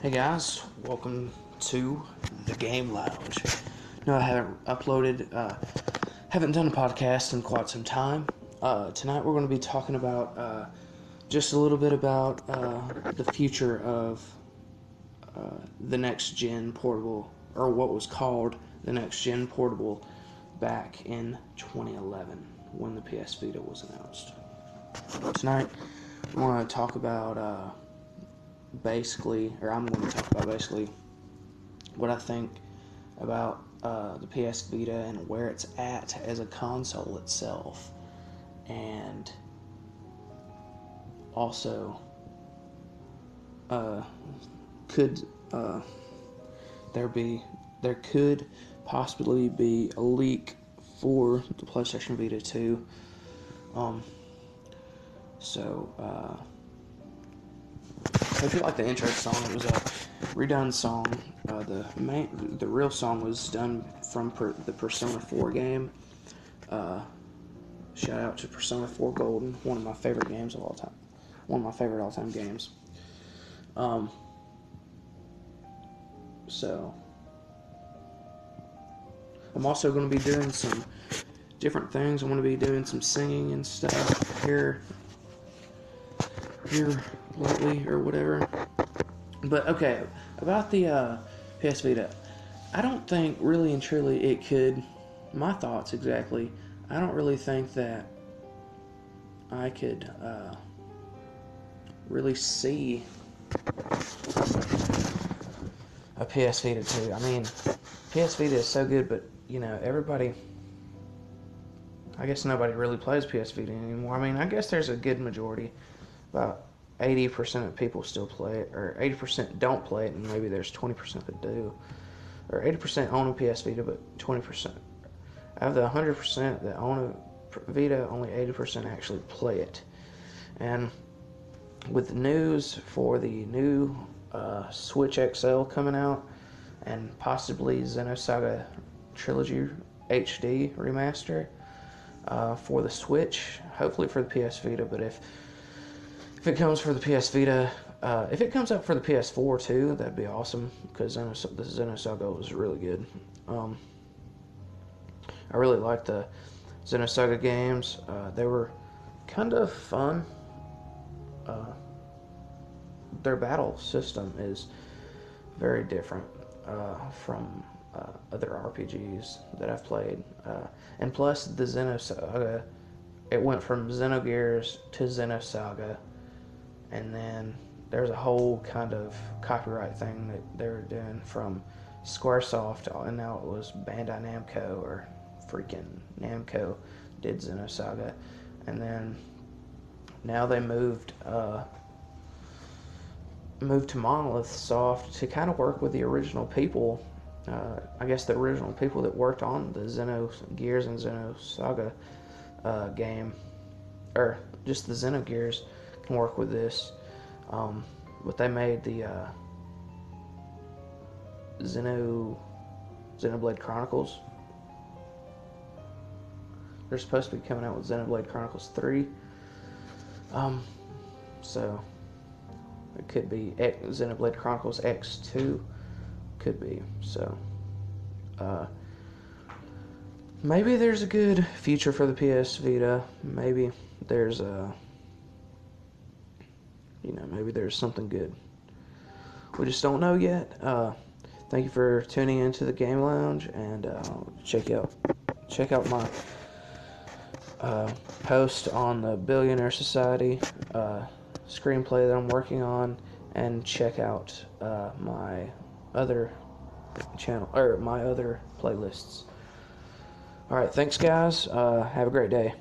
Hey guys, welcome to the Game Lounge. No, I haven't uploaded, uh, haven't done a podcast in quite some time. Uh, tonight we're going to be talking about uh, just a little bit about uh, the future of uh, the next gen portable, or what was called the next gen portable back in 2011 when the PS Vita was announced. Tonight we want to talk about uh, basically, or I'm going to talk about basically what I think about uh, the PS Vita and where it's at as a console itself, and also uh, could uh, there be there could possibly be a leak for the PlayStation Vita 2. Um, so, uh, if you like the intro song, it was a redone song. Uh, the main, the real song was done from per, the Persona 4 game. Uh, shout out to Persona 4 Golden, one of my favorite games of all time. One of my favorite all time games. Um, so, I'm also going to be doing some different things. I'm going to be doing some singing and stuff here, here lately or whatever. But okay, about the uh, PS Vita, I don't think really and truly it could. My thoughts exactly. I don't really think that I could uh, really see a PS Vita 2. I mean, PS Vita is so good, but you know, everybody. I guess nobody really plays PS Vita anymore. I mean, I guess there's a good majority, about 80% of people still play it, or 80% don't play it, and maybe there's 20% that do. Or 80% own a PS Vita, but 20%. Out of the 100% that own a Vita, only 80% actually play it. And with the news for the new uh, Switch XL coming out, and possibly Xenosaga Trilogy HD remaster uh, for the Switch, hopefully for the PS Vita, but if if it comes for the PS Vita, uh, if it comes out for the PS4 too, that'd be awesome because the Xenosaga was really good. Um, I really liked the Xenosaga games. Uh, they were kind of fun. Uh, their battle system is very different uh, from uh, other RPGs that I've played, uh, and plus the Xenosaga, it went from Xenogears to Xenosaga and then there's a whole kind of copyright thing that they were doing from Squaresoft, and now it was Bandai Namco or freaking Namco did Xenosaga, and then now they moved uh, moved to Monolith Soft to kind of work with the original people. Uh, I guess the original people that worked on the Xenogears and Xenosaga uh, game, or just the Xenogears can work with this. Um, but they made the uh, Xeno Xenoblade Chronicles. They're supposed to be coming out with Xenoblade Chronicles 3. Um, so it could be X, Xenoblade Chronicles X2. Could be. So uh, maybe there's a good future for the PS Vita. Maybe there's a you know, maybe there's something good. We just don't know yet. Uh, thank you for tuning into the Game Lounge, and uh, check out check out my uh, post on the Billionaire Society uh, screenplay that I'm working on, and check out uh, my other channel or my other playlists. All right, thanks, guys. Uh, have a great day.